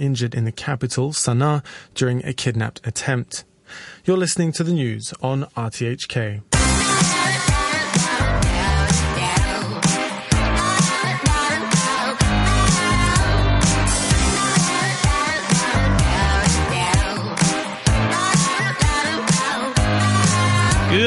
injured in the capital, Sana'a, during a kidnapped attempt. You're listening to the news on RTHK.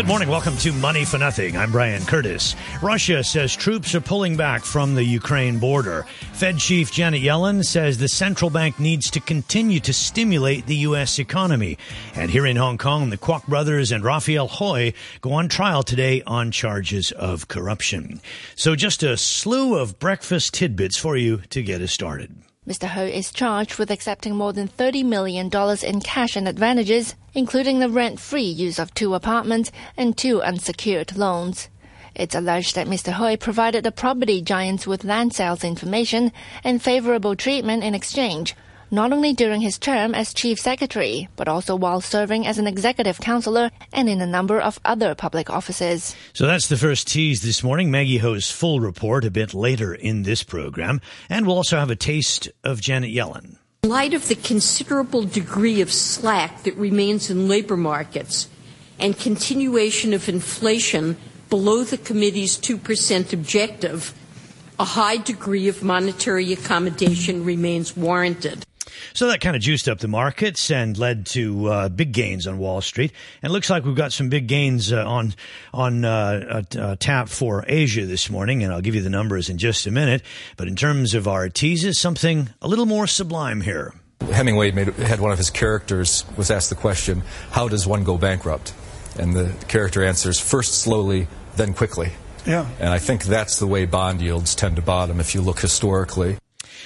Good morning. Welcome to Money for Nothing. I'm Brian Curtis. Russia says troops are pulling back from the Ukraine border. Fed Chief Janet Yellen says the central bank needs to continue to stimulate the U.S. economy. And here in Hong Kong, the Kwok brothers and Raphael Hui go on trial today on charges of corruption. So just a slew of breakfast tidbits for you to get us started. Mr. Ho is charged with accepting more than $30 million in cash and advantages, including the rent-free use of two apartments and two unsecured loans. It's alleged that Mr. Hui provided the property giants with land sales information and favorable treatment in exchange, not only during his term as chief secretary, but also while serving as an executive counselor and in a number of other public offices. So that's the first tease this morning. Maggie Ho's full report a bit later in this program. And we'll also have a taste of Janet Yellen. In light of the considerable degree of slack that remains in labor markets and continuation of inflation below the committee's 2% objective, a high degree of monetary accommodation remains warranted. So that kind of juiced up the markets and led to uh, big gains on Wall Street. And it looks like we've got some big gains uh, on on uh, uh, tap for Asia this morning. And I'll give you the numbers in just a minute. But in terms of our teases, something a little more sublime here. Hemingway made, had one of his characters was asked the question, "How does one go bankrupt?" And the character answers, first slowly, then quickly." Yeah. And I think that's the way bond yields tend to bottom if you look historically.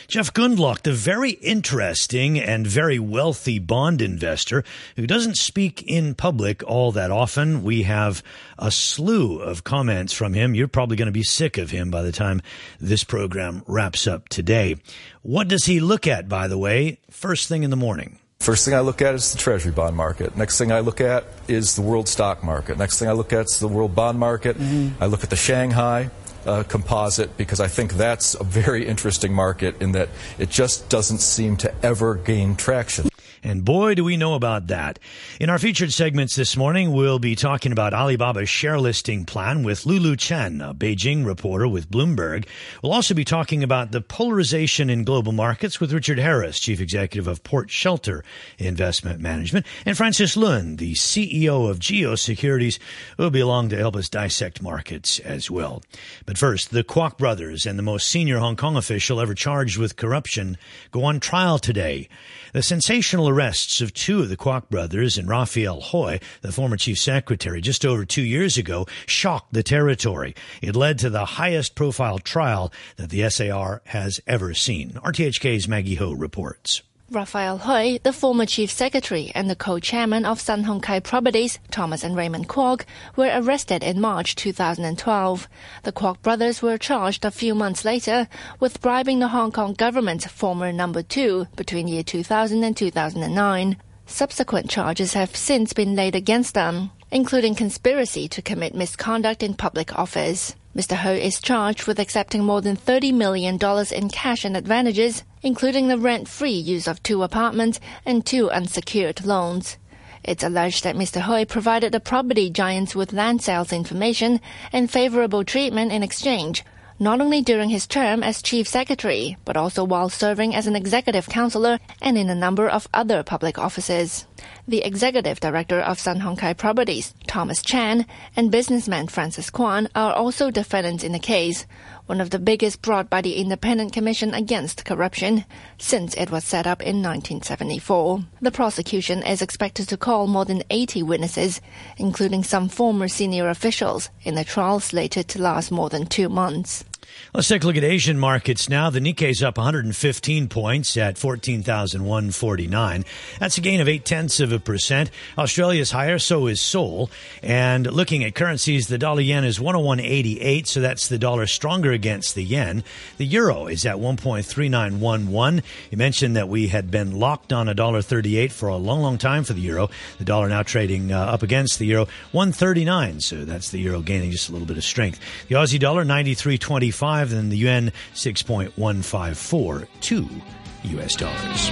Jeff Gundlach, the very interesting and very wealthy bond investor who doesn't speak in public all that often. We have a slew of comments from him. You're probably going to be sick of him by the time this program wraps up today. What does he look at, by the way, first thing in the morning? First thing I look at is the treasury bond market. Next thing I look at is the world stock market. Next thing I look at is the world bond market. Mm-hmm. I look at the Shanghai uh, composite because I think that's a very interesting market in that it just doesn't seem to ever gain traction. And boy, do we know about that. In our featured segments this morning, we'll be talking about Alibaba's share listing plan with Lulu Chen, a Beijing reporter with Bloomberg. We'll also be talking about the polarization in global markets with Richard Harris, chief executive of Port Shelter Investment Management, and Francis Lun, the CEO of Geo Securities, will be along to help us dissect markets as well. But first, the Kwok brothers and the most senior Hong Kong official ever charged with corruption go on trial today. The sensational arrests of two of the Kwok brothers and Raphael Hui, the former chief secretary, just over two years ago, shocked the territory. It led to the highest profile trial that the SAR has ever seen. RTHK's Maggie Ho reports. Raphael Hui, the former chief secretary and the co-chairman of Sun Hung Kai Properties, Thomas and Raymond Kwok, were arrested in March 2012. The Kwok brothers were charged a few months later with bribing the Hong Kong government's former number two between the year 2000 and 2009. Subsequent charges have since been laid against them, including conspiracy to commit misconduct in public office. Mr. Ho is charged with accepting more than $30 million in cash and advantages, including the rent-free use of two apartments and two unsecured loans. It's alleged that Mr. Hui provided the property giants with land sales information and favorable treatment in exchange, not only during his term as chief secretary, but also while serving as an executive counselor and in a number of other public offices. The executive director of Sun Hung Kai Properties, Thomas Chan, and businessman Francis Kwan are also defendants in the case, one of the biggest brought by the Independent Commission Against Corruption since it was set up in 1974. The prosecution is expected to call more than 80 witnesses, including some former senior officials, in the trial slated to last more than two months. Let's take a look at Asian markets now. The Nikkei's up 115 points at 14,149. That's a gain of eight tenths of a percent. Australia's higher, so is Seoul. And looking at currencies, the dollar yen is 101.88, so that's the dollar stronger against the yen. The euro is at 1.3911. You mentioned that we had been locked on a dollar 38 for a long, long time for the euro. The dollar now trading uh, up against the euro 139, so that's the euro gaining just a little bit of strength. The Aussie dollar 93.25 6.5, than the yuan 6.1542 US dollars.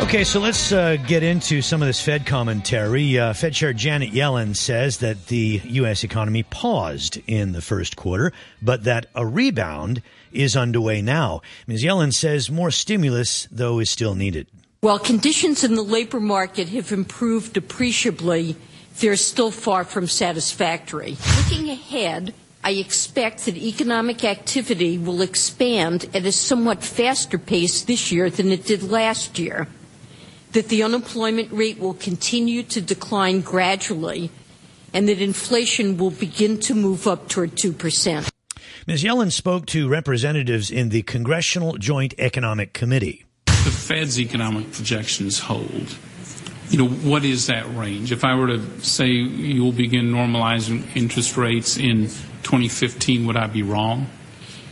Okay, so let's uh, get into some of this Fed commentary. Uh, Fed Chair Janet Yellen says that the U.S. economy paused in the first quarter, but that a rebound is underway now. Ms. Yellen says more stimulus, though, is still needed. While conditions in the labor market have improved appreciably, they're still far from satisfactory. Looking ahead, I expect that economic activity will expand at a somewhat faster pace this year than it did last year that the unemployment rate will continue to decline gradually and that inflation will begin to move up toward 2%. Ms. Yellen spoke to representatives in the Congressional Joint Economic Committee. The Fed's economic projections hold. You know, what is that range? If I were to say you'll begin normalizing interest rates in 2015, would I be wrong?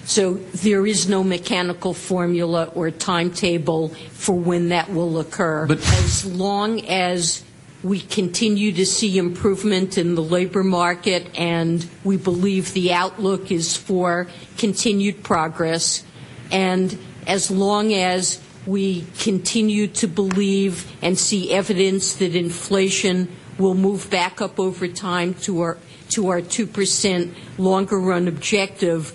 So there is no mechanical formula or timetable for when that will occur. But as long as we continue to see improvement in the labor market and we believe the outlook is for continued progress and as long as we continue to believe and see evidence that inflation will move back up over time to our to our 2% longer run objective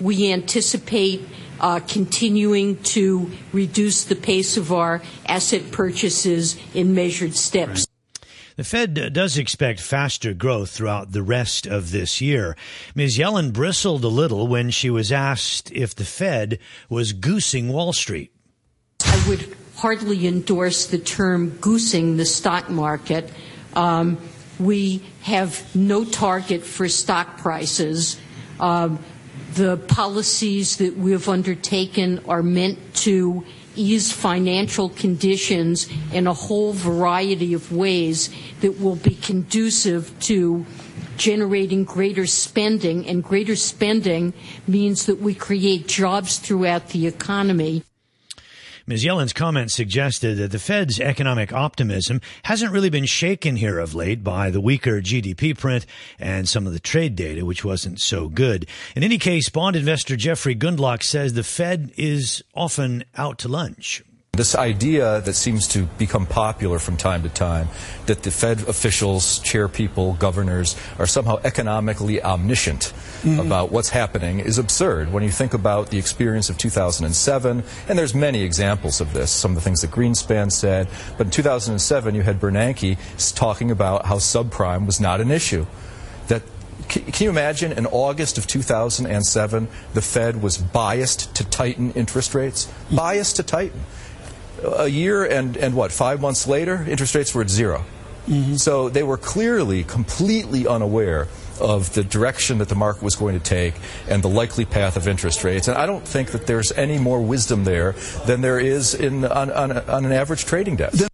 we anticipate uh, continuing to reduce the pace of our asset purchases in measured steps. The Fed does expect faster growth throughout the rest of this year. Ms. Yellen bristled a little when she was asked if the Fed was goosing Wall Street. Would hardly endorse the term goosing the stock market. Um, we have no target for stock prices. Um, the policies that we have undertaken are meant to ease financial conditions in a whole variety of ways that will be conducive to generating greater spending, and greater spending means that we create jobs throughout the economy. Ms. Yellen's comments suggested that the Fed's economic optimism hasn't really been shaken here of late by the weaker GDP print and some of the trade data, which wasn't so good. In any case, bond investor Jeffrey Gundlach says the Fed is often out to lunch. This idea that seems to become popular from time to time that the Fed officials, chair people, governors are somehow economically omniscient mm-hmm. about what's happening is absurd. When you think about the experience of 2007, and there's many examples of this, some of the things that Greenspan said, but in 2007 you had Bernanke talking about how subprime was not an issue. That can you imagine in August of 2007 the Fed was biased to tighten interest rates? Biased to tighten a year and, and what, five months later, interest rates were at 0 mm-hmm. So they were clearly completely unaware of the direction that the market was going to take and the likely path of interest rates. And I don't think that there's any more wisdom there than there is in, on, on, on an average trading desk.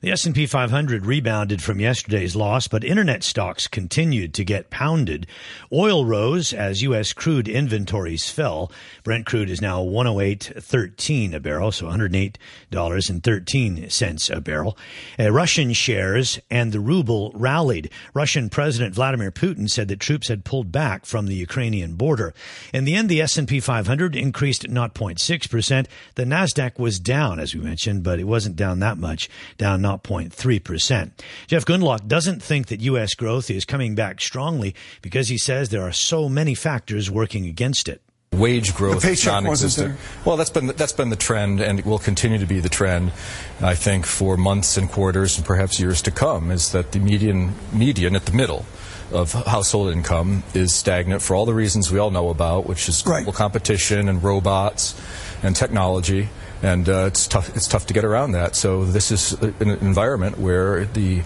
The S&P 500 rebounded from yesterday's loss, but internet stocks continued to get pounded. Oil rose as U.S. crude inventories fell. Brent crude is now 108.13 a barrel, so $108.13 a barrel. Uh, Russian shares and the ruble rallied. Russian President Vladimir Putin said that troops had pulled back from the Ukrainian border. In the end, the S&P 500 increased 0.6%. The Nasdaq was down, as we mentioned, but it wasn't down that much, down 0.3%. Jeff Gundlach doesn't think that U.S. growth is coming back strongly because he says there are so many factors working against it wage growth the paycheck non-existent. Well, that's been that's been the trend, and will continue to be the trend. I think for months and quarters, and perhaps years to come, is that the median median at the middle of household income is stagnant for all the reasons we all know about, which is global right. competition and robots and technology and uh, it's tough. It's tough to get around that. So this is an environment where the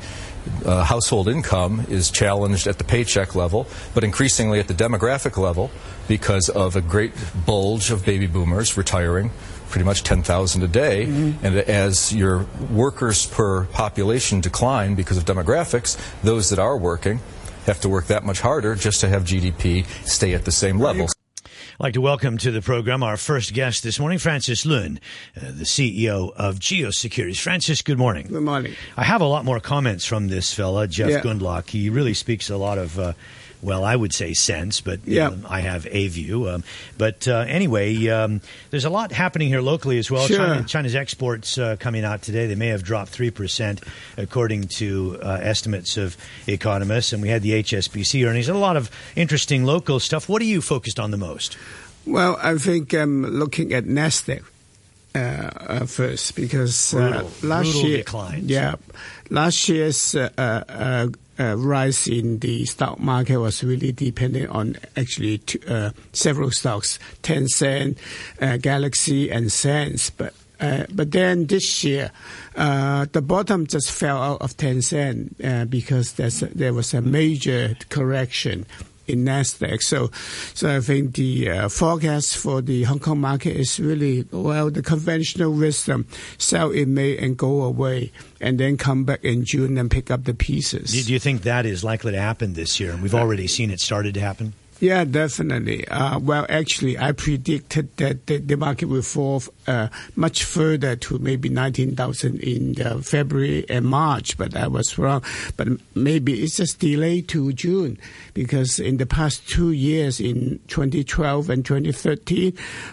uh, household income is challenged at the paycheck level, but increasingly at the demographic level because of a great bulge of baby boomers retiring, pretty much 10,000 a day. Mm-hmm. And as your workers per population decline because of demographics, those that are working have to work that much harder just to have GDP stay at the same level. I'd like to welcome to the program our first guest this morning, Francis Lun, uh, the CEO of Geo Securities. Francis, good morning. Good morning. I have a lot more comments from this fella, Jeff yeah. Gundlach. He really speaks a lot of uh, well, I would say sense, but Yeah. um, I have a view. Um, but uh, anyway, um, there's a lot happening here locally as well. Sure. China, China's exports uh, coming out today, they may have dropped 3%, according to uh, estimates of economists. And we had the HSBC earnings. A lot of interesting local stuff. What are you focused on the most? Well, I think I'm looking at Nasdaq uh, uh, first because uh, Brutal, last brutal year, declines. yeah, last year's uh, rise in the stock market was really dependent on actually two, uh, several stocks, Tencent, uh, Galaxy, and Sense, but. Uh, but then this year, uh, the bottom just fell out of Tencent uh, because there was a major correction in Nasdaq. So, so I think the uh, forecast for the Hong Kong market is really well the conventional wisdom: sell in May and go away, and then come back in June and pick up the pieces. Do, do you think that is likely to happen this year? And we've already seen it started to happen. Yeah, definitely. Uh, well, actually, I predicted that the, the market will fall uh, much further to maybe 19,000 in uh, February and March, but I was wrong. But maybe it's just delayed to June because in the past two years, in 2012 and 2013,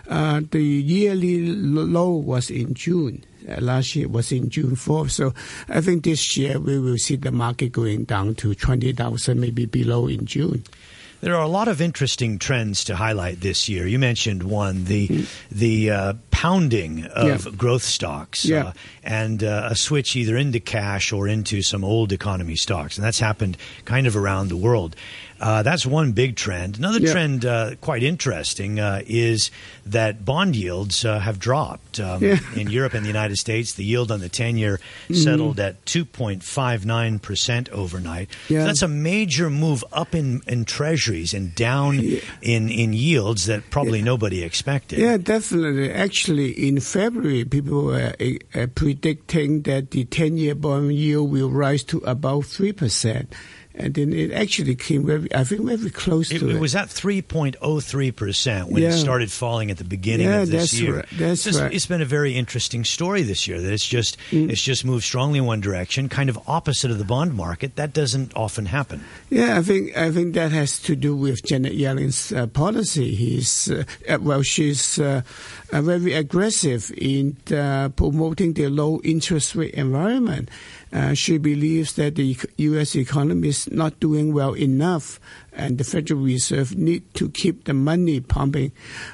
uh, the yearly low was in June. Uh, last year was in June 4th. So I think this year we will see the market going down to 20,000, maybe below in June. There are a lot of interesting trends to highlight this year. You mentioned one, the the uh, pounding of Yeah. growth stocks, Yeah. uh, and uh, a switch either into cash or into some old economy stocks, and that's happened kind of around the world. Uh, that's one big trend. Another Yeah. trend, uh, quite interesting, uh, is that bond yields uh, have dropped um, Yeah. in Europe and the United States. The yield on the ten-year Mm-hmm. settled at two point five nine percent overnight. So that's a major move up in, in treasuries and down in, in yields that probably nobody expected. Yeah, definitely. Actually, in February, people were uh, predicting that the 10 year bond yield will rise to about 3%. And then it actually came very, I think, very close It, to it. it was at 3.03% when it started falling at the beginning Yeah, of this that's year. right. That's it's, right. Mm. it's been a very interesting story this year that it's just it's just moved strongly in one direction, kind of opposite of the bond market. That doesn't often happen. Yeah, I think I think that has to do with Janet Yellen's uh, policy. He's uh, uh, well, she's uh, very aggressive in uh, promoting the low interest rate environment. Uh, she believes that the U.S. economy is not doing well enough, and the Federal Reserve need to keep the money pumping,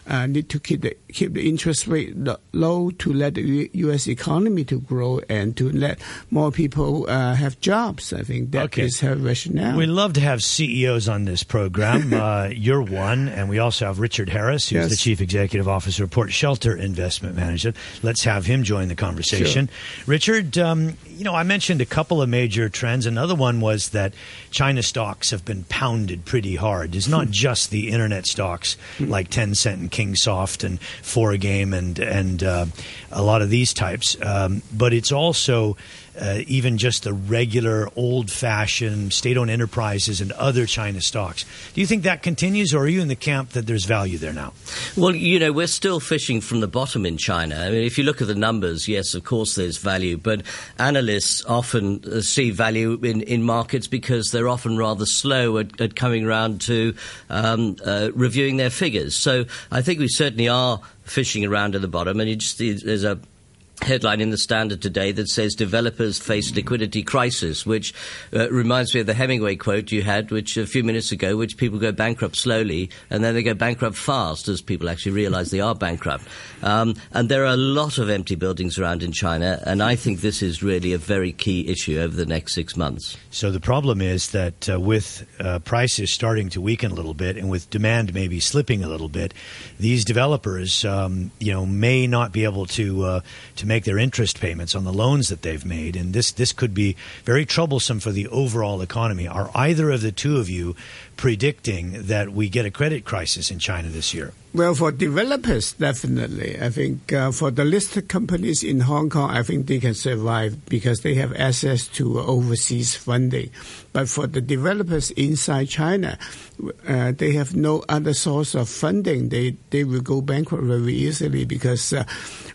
uh, need to keep the keep the interest rate low to let the U.S. economy to grow and to let more people uh, have jobs. I think that is Okay. her rationale. We love to have CEOs on this program. uh, you're one, and we also have Richard Harris, who's Yes. the Chief Executive Officer of Port Shelter Investment Management. Let's have him join the conversation. Richard, um, you know, I mentioned a couple of major trends. Another one was that China stocks have been pounded pretty hard. It's not just the internet stocks like Tencent and Kingsoft and Forgame and and uh, a lot of these types, um, but it's also uh, even just the regular old-fashioned state-owned enterprises and other China stocks. Do you think that continues, or are you in the camp that there's value there now? Well, you know, we're still fishing from the bottom in China. I mean, if you look at the numbers, yes, of course there's value, but analysts often uh, see value in, in markets because they're often rather slow at, at coming around to um, uh, reviewing their figures. So I think we certainly are fishing around at the bottom, and just, there's a headline in the Standard today that says developers face liquidity crisis, which uh, reminds me of the Hemingway quote you had, which a few minutes ago, which people go bankrupt slowly and then they go bankrupt fast as people actually realize they are bankrupt. Um, and there are a lot of empty buildings around in China, and I think this is really a very key issue over the next six months. So the problem is that uh, with uh, prices starting to weaken a little bit, and with demand maybe slipping a little bit, these developers, um, you know, may not be able to uh, to make their interest payments on the loans that they've made, and this this could be very troublesome for the overall economy. Are either of the two of you predicting that we get a credit crisis in China this year? Well, for developers, definitely. I think uh, for the listed companies in Hong Kong, I think they can survive because they have access to overseas funding. But for the developers inside China, uh, they have no other source of funding. They they will go bankrupt very easily because uh,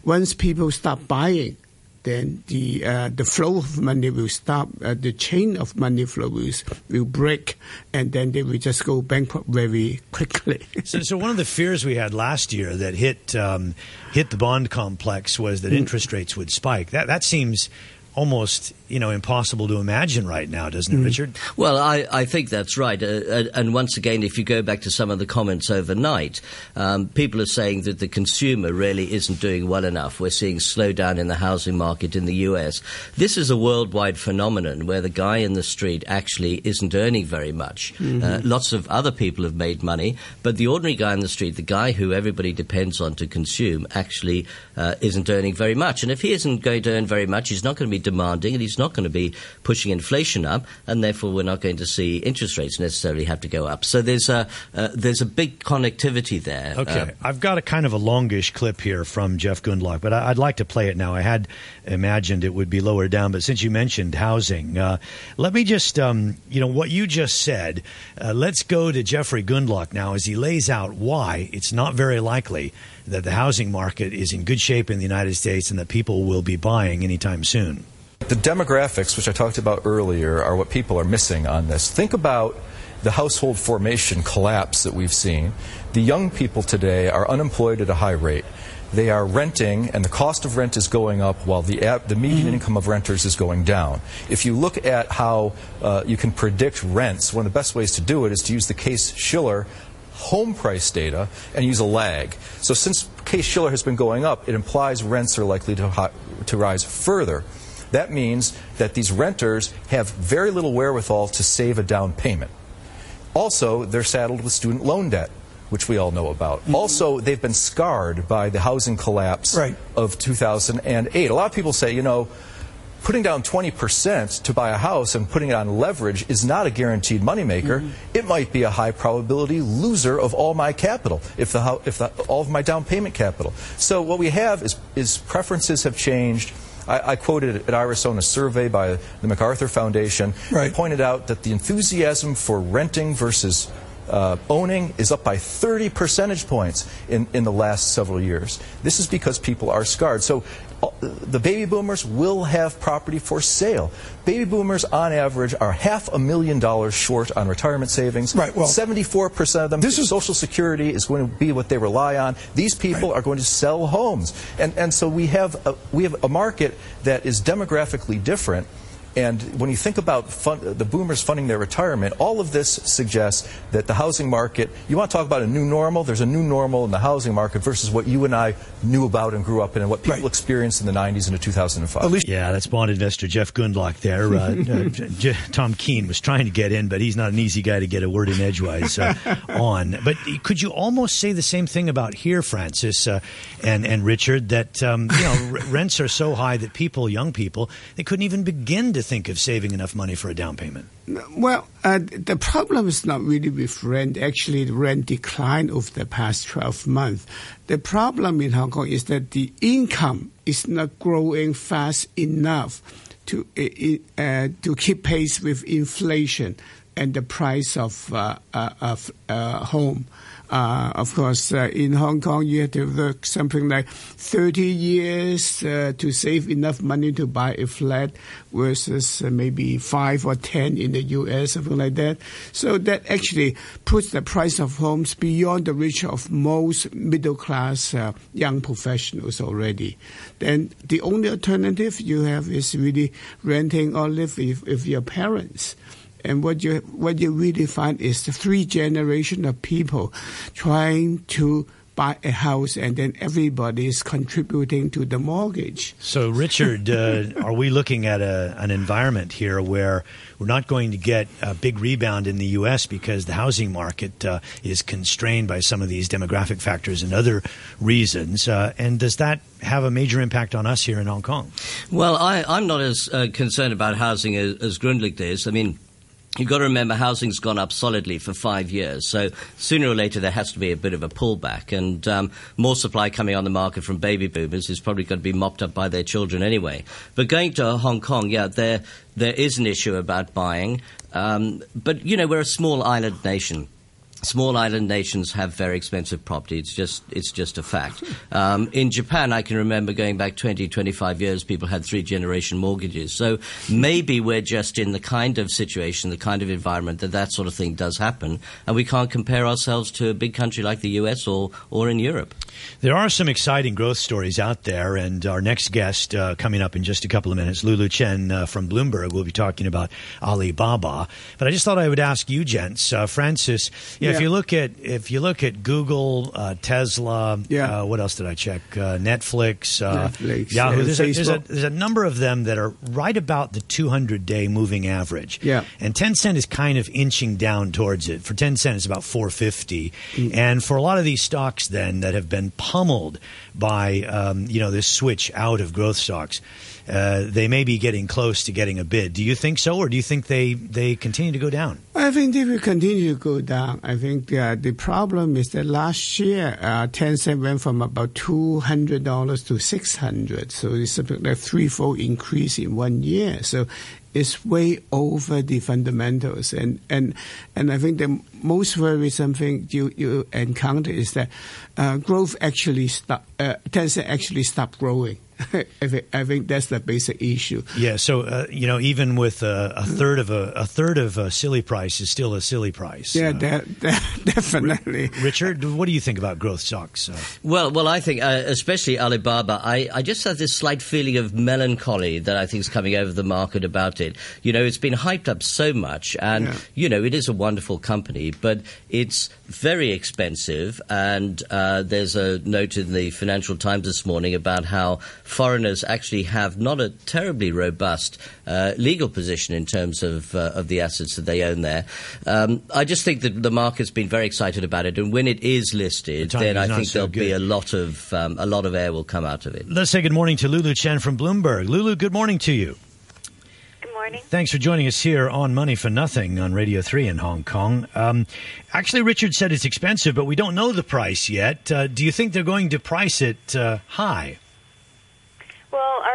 once people stop buying, then the uh, the flow of money will stop. Uh, the chain of money flow will, break, and then they will just go bankrupt very quickly. so, so one of the fears we had last year that hit um, hit the bond complex was that mm. interest rates would spike. That that seems almost you know impossible to imagine right now, doesn't it, mm. Richard? Well, I, I think that's right. Uh, uh, and once again, if you go back to some of the comments overnight, um, people are saying that the consumer really isn't doing well enough. We're seeing slowdown in the housing market in the U.S. This is a worldwide phenomenon where the guy in the street actually isn't earning very much. Mm-hmm. Uh, lots of other people have made money, but the ordinary guy in the street, the guy who everybody depends on to consume, actually uh, isn't earning very much. And if he isn't going to earn very much, he's not going to be demanding, and he's not going to be pushing inflation up, and therefore we're not going to see interest rates necessarily have to go up. So there's a uh, there's a big connectivity there. Okay, uh, I've got a kind of a longish clip here from Jeff Gundlach, but I, would like to play it now. I had imagined it would be lower down, but since you mentioned housing, uh, let me just um, you know what you just said. Uh, let's go to Jeffrey Gundlach now as he lays out why it's not very likely that the housing market is in good shape in the United States and that people will be buying anytime soon. The demographics, which I talked about earlier, are what people are missing on this. Think about the household formation collapse that we've seen. The young people today are unemployed at a high rate. They are renting, and the cost of rent is going up while the, the median mm-hmm. income of renters is going down. If you look at how uh, you can predict rents, one of the best ways to do it is to use the Case Shiller home price data and use a lag. So since Case Shiller has been going up, it implies rents are likely to, to rise further. That means that these renters have very little wherewithal to save a down payment. Also, they're saddled with student loan debt, which we all know about. Mm-hmm. Also, they've been scarred by the housing collapse right. of 2008. A lot of people say, you know, putting down 20% to buy a house and putting it on leverage is not a guaranteed moneymaker. Mm-hmm. It might be a high probability loser of all my capital, if, the, if the, all of my down payment capital. So what we have is, is preferences have changed I, I quoted at Ira Sohn a survey by the MacArthur Foundation. Right. pointed out that the enthusiasm for renting versus uh, owning is up by 30 percentage points in, in the last several years. This is because people are scarred. So uh, the baby boomers will have property for sale. Baby boomers, on average, are half a million dollars short on retirement savings. Right. Well, 74% of them, this is, Social Security is going to be what they rely on. These people right. are going to sell homes. And, and so we have, a, we have a market that is demographically different. And when you think about fund, the boomers funding their retirement, all of this suggests that the housing market, you want to talk about a new normal, there's a new normal in the housing market versus what you and I knew about and grew up in and what people right. experienced in the 90s and the 2005. Yeah, that's bond investor Jeff Gundlach there. Uh, uh, J- Tom Keene was trying to get in, but he's not an easy guy to get a word in edgewise uh, on. But could you almost say the same thing about here, Francis uh, and, and Richard, that um, you know r- rents are so high that people, young people, they couldn't even begin to to think of saving enough money for a down payment? Well, uh, the problem is not really with rent. Actually, the rent declined over the past 12 months. The problem in Hong Kong is that the income is not growing fast enough to uh, uh, to keep pace with inflation and the price of uh, uh, of uh, home. Uh, of course, uh, in Hong Kong, you have to work something like 30 years uh, to save enough money to buy a flat versus uh, maybe 5 or 10 in the US, something like that. So that actually puts the price of homes beyond the reach of most middle class uh, young professionals already. Then the only alternative you have is really renting or live with, with your parents. And what you what you really find is the three generation of people trying to buy a house, and then everybody is contributing to the mortgage. So, Richard, uh, are we looking at a, an environment here where we're not going to get a big rebound in the U.S. because the housing market uh, is constrained by some of these demographic factors and other reasons? Uh, and does that have a major impact on us here in Hong Kong? Well, I, am not as uh, concerned about housing as, as Gundlach is. I mean, You've got to remember housing's gone up solidly for five years, so sooner or later there has to be a bit of a pullback, and um, more supply coming on the market from baby boomers is probably going to be mopped up by their children anyway. But going to Hong Kong, yeah, there there is an issue about buying, um, but you know we're a small island nation. Small island nations have very expensive property. It's just it's just a fact. Um, in Japan, I can remember going back 20, 25 years, people had three generation mortgages. So maybe we're just in the kind of situation, the kind of environment that that sort of thing does happen, and we can't compare ourselves to a big country like the U.S. or or in Europe. There are some exciting growth stories out there, and our next guest uh, coming up in just a couple of minutes, Lulu Chen uh, from Bloomberg, will be talking about Alibaba. But I just thought I would ask you, gents, uh, Francis. yeah. If you look at if you look at Google, uh, Tesla, yeah. Uh, what else did I check? Uh, Netflix, Netflix, Yahoo. There's a, there's, a, there's a number of them that are right about the 200 day moving average. Yeah, and Tencent is kind of inching down towards it. For Tencent, it's about 450, mm. and for a lot of these stocks, then that have been pummeled by um, you know this switch out of growth stocks. Uh, they may be getting close to getting a bid. Do you think so, or do you think they, they continue to go down? I think they will continue to go down. I think uh, the problem is that last year, uh, Tencent went from about two hundred dollars to six hundred, so it's a threefold increase in one year. So it's way over the fundamentals, and and and I think the most worrisome thing you you encounter is that uh, growth actually stop. Uh, Tencent actually stopped growing. I, think, I think that's the basic issue. Yeah. So uh, you know, even with a, a, third of a, a third of a silly price is still a silly price. Yeah, uh, that, that, definitely. Richard, what do you think about growth stocks? Uh, well, well, I think uh, especially Alibaba. I, I just have this slight feeling of melancholy that I think is coming over the market about it. You know, it's been hyped up so much, and yeah. you know, it is a wonderful company, but it's very expensive. And uh, there's a note in the Financial Times this morning about how foreigners actually have not a terribly robust uh, legal position in terms of uh, of the assets that they own there. Um, I just think that the market's been very excited about it, and when it is listed, the then I think so there'll good. be a lot of um, a lot of air will come out of it. Let's say good morning to Lulu Chen from Bloomberg. Lulu, good morning to you. Morning. Thanks for joining us here on Money for Nothing on Radio 3 in Hong Kong. Um, actually, Richard said it's expensive, but we don't know the price yet. Uh, do you think they're going to price it uh, high?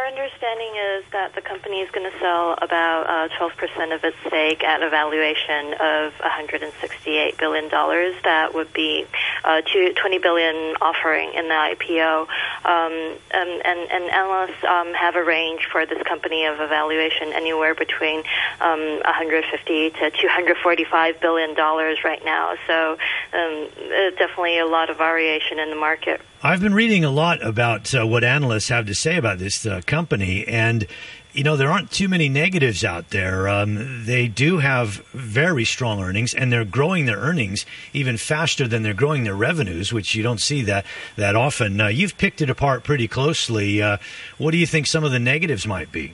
Our understanding is that the company is going to sell about uh, 12% of its stake at a valuation of $168 billion. That would be uh, $20 billion offering in the IPO. Um, and, um, and, and analysts um, have a range for this company of a valuation anywhere between um, 150 to 245 billion dollars right now. So um, definitely a lot of variation in the market. I've been reading a lot about uh, what analysts have to say about this uh, company, and you know there aren't too many negatives out there. Um, they do have very strong earnings, and they're growing their earnings even faster than they're growing their revenues, which you don't see that that often. Uh, you've picked it apart pretty closely. Uh, what do you think some of the negatives might be?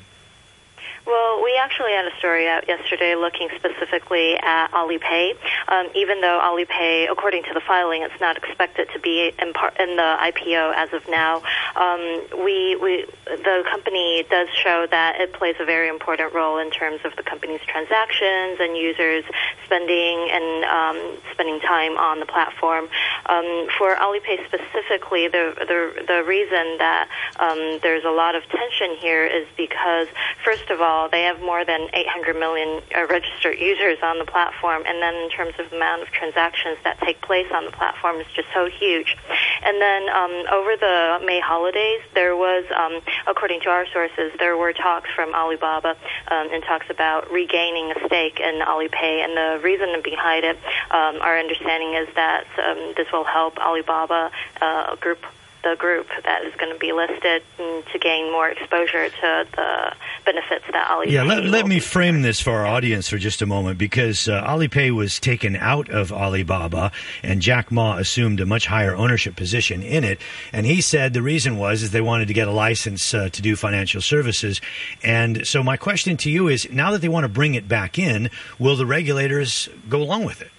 Well, we actually had a story out yesterday looking specifically at Alipay. Um, even though Alipay, according to the filing, it's not expected to be in, in the IPO as of now. Um, we, we, the company does show that it plays a very important role in terms of the company's transactions and users spending and um, spending time on the platform. Um, for Alipay specifically, the the, the reason that um, there's a lot of tension here is because, first of all, they have more than 800 million uh, registered users on the platform, and then in terms of the amount of transactions that take place on the platform, is just so huge. And then um, over the May holidays, there was, um, according to our sources, there were talks from Alibaba um, and talks about regaining a stake in Alipay, and the reason behind it, um, our understanding is that um, this will help Alibaba uh, Group the group that is going to be listed to gain more exposure to the benefits that Alipay. Yeah, let, let me frame this for our audience for just a moment because uh, Alipay was taken out of Alibaba and Jack Ma assumed a much higher ownership position in it, and he said the reason was is they wanted to get a license uh, to do financial services, and so my question to you is now that they want to bring it back in, will the regulators go along with it?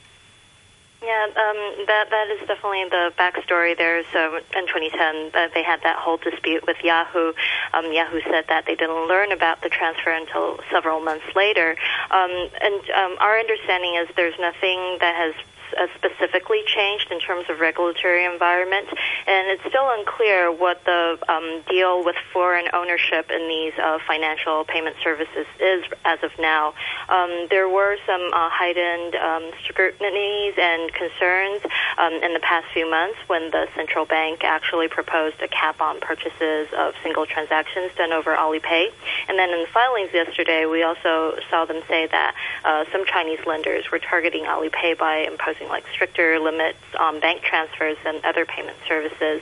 Yeah, um, that that is definitely the backstory there. So in 2010, uh, they had that whole dispute with Yahoo. Um, Yahoo said that they didn't learn about the transfer until several months later. Um, and um, our understanding is there's nothing that has uh, specifically changed in terms of regulatory environment, and it's still unclear what the um, deal with foreign ownership in these uh, financial payment services is as of now. Um, there were some uh, heightened um, scrutinies and concerns um, in the past few months when the central bank actually proposed a cap on purchases of single transactions done over Alipay. And then in the filings yesterday, we also saw them say that uh, some Chinese lenders were targeting Alipay by imposing like stricter limits on bank transfers and other payment services.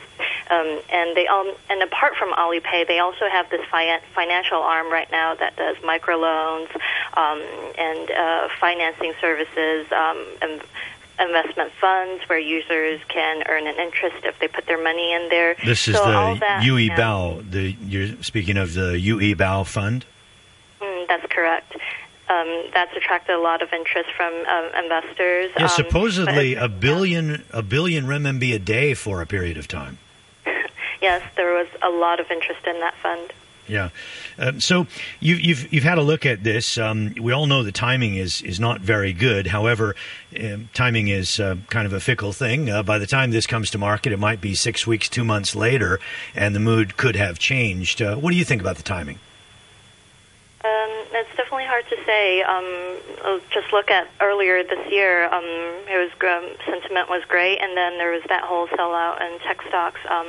Um, and they um, and apart from Alipay, they also have this fi- financial arm right now that does microloans um, and uh, financing services um, and investment funds where users can earn an interest if they put their money in there. This is so the Yu'e Bao. The you're speaking of the Yu'e Bao fund. Mm, that's correct. Um, that's attracted a lot of interest from um, investors. Yeah, Um, supposedly but a billion a billion renminbi a day for a period of time. yes, there was a lot of interest in that fund. Yeah. Um, so you, you've you've had a look at this. Um, we all know the timing is is not very good. However, um, timing is uh, kind of a fickle thing. Uh, by the time this comes to market, it might be six weeks, two months later, and the mood could have changed. Uh, what do you think about the timing? Um, it's definitely hard to say. Um, uh, just look at earlier this year. Um, it was um, sentiment was great, and then there was that whole sellout in tech stocks, um,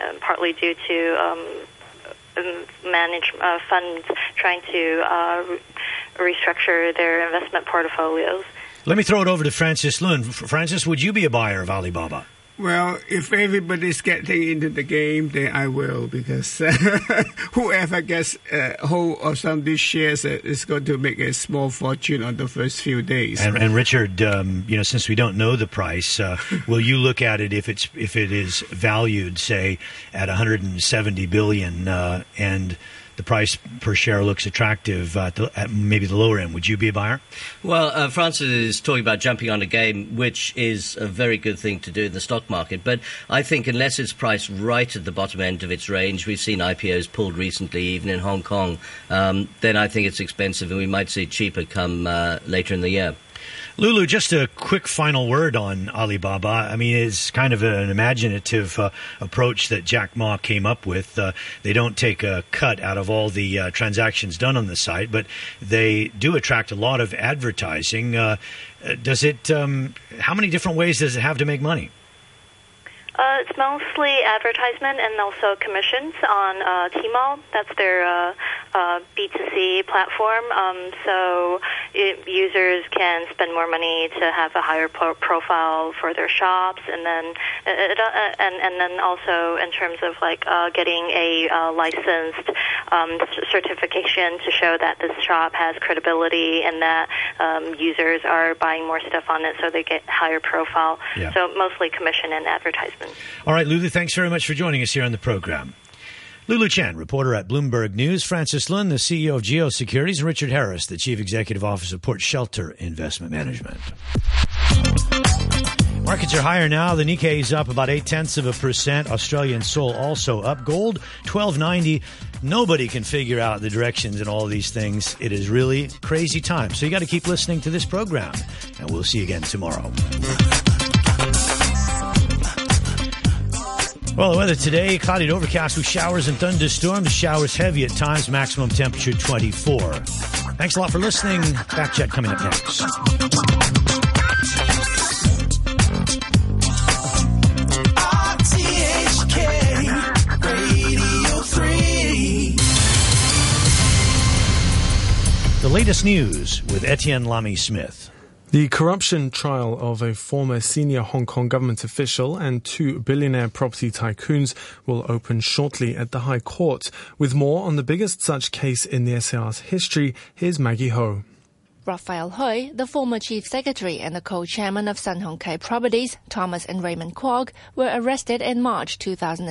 uh, partly due to um, um, manage uh, funds trying to uh, re- restructure their investment portfolios. Let me throw it over to Francis Lun. Francis, would you be a buyer of Alibaba? Well, if everybody's getting into the game, then I will because uh, whoever gets uh, hold of some of these shares uh, is going to make a small fortune on the first few days. And, and Richard, um, you know, since we don't know the price, uh, will you look at it if it's if it is valued, say, at 170 billion, uh, and the price per share looks attractive at, the, at maybe the lower end? Would you be a buyer? Well, uh, Francis is talking about jumping on a game, which is a very good thing to do in the stock market. But I think unless it's priced right at the bottom end of its range, we've seen IPOs pulled recently, even in Hong Kong, um, then I think it's expensive and we might see cheaper come uh, later in the year. Lulu, just a quick final word on Alibaba. I mean, it's kind of an imaginative uh, approach that Jack Ma came up with. Uh, they don't take a cut out of all the uh, transactions done on the site, but they do attract a lot of advertising. Uh, does it? Um, how many different ways does it have to make money? Uh, it's mostly advertisement and also commissions on uh, Tmall. That's their uh, uh, B2C platform. Um, so it, users can spend more money to have a higher pro- profile for their shops, and then it, uh, and and then also in terms of like uh, getting a uh, licensed um, certification to show that this shop has credibility and that um, users are buying more stuff on it, so they get higher profile. Yeah. So mostly commission and advertisement. All right, Lulu, thanks very much for joining us here on the program. Lulu Chen, reporter at Bloomberg News, Francis Lun, the CEO of Geo Securities, and Richard Harris, the Chief Executive Officer of Port Shelter Investment Management. Markets are higher now. The Nikkei is up about eight tenths of a percent. Australian Seoul also up. Gold, twelve ninety. Nobody can figure out the directions in all these things. It is really crazy time. So you got to keep listening to this program, and we'll see you again tomorrow. Well, the weather today, cloudy and overcast with showers and thunderstorms. Showers heavy at times, maximum temperature 24. Thanks a lot for listening. Fact check coming up next. RTHK Radio 3. The latest news with Etienne Lamy Smith. The corruption trial of a former senior Hong Kong government official and two billionaire property tycoons will open shortly at the High Court. With more on the biggest such case in the SAR's history, here's Maggie Ho. Raphael Hui, the former chief secretary and the co-chairman of Sun Hung Kai Properties, Thomas and Raymond Kwok, were arrested in March 2000.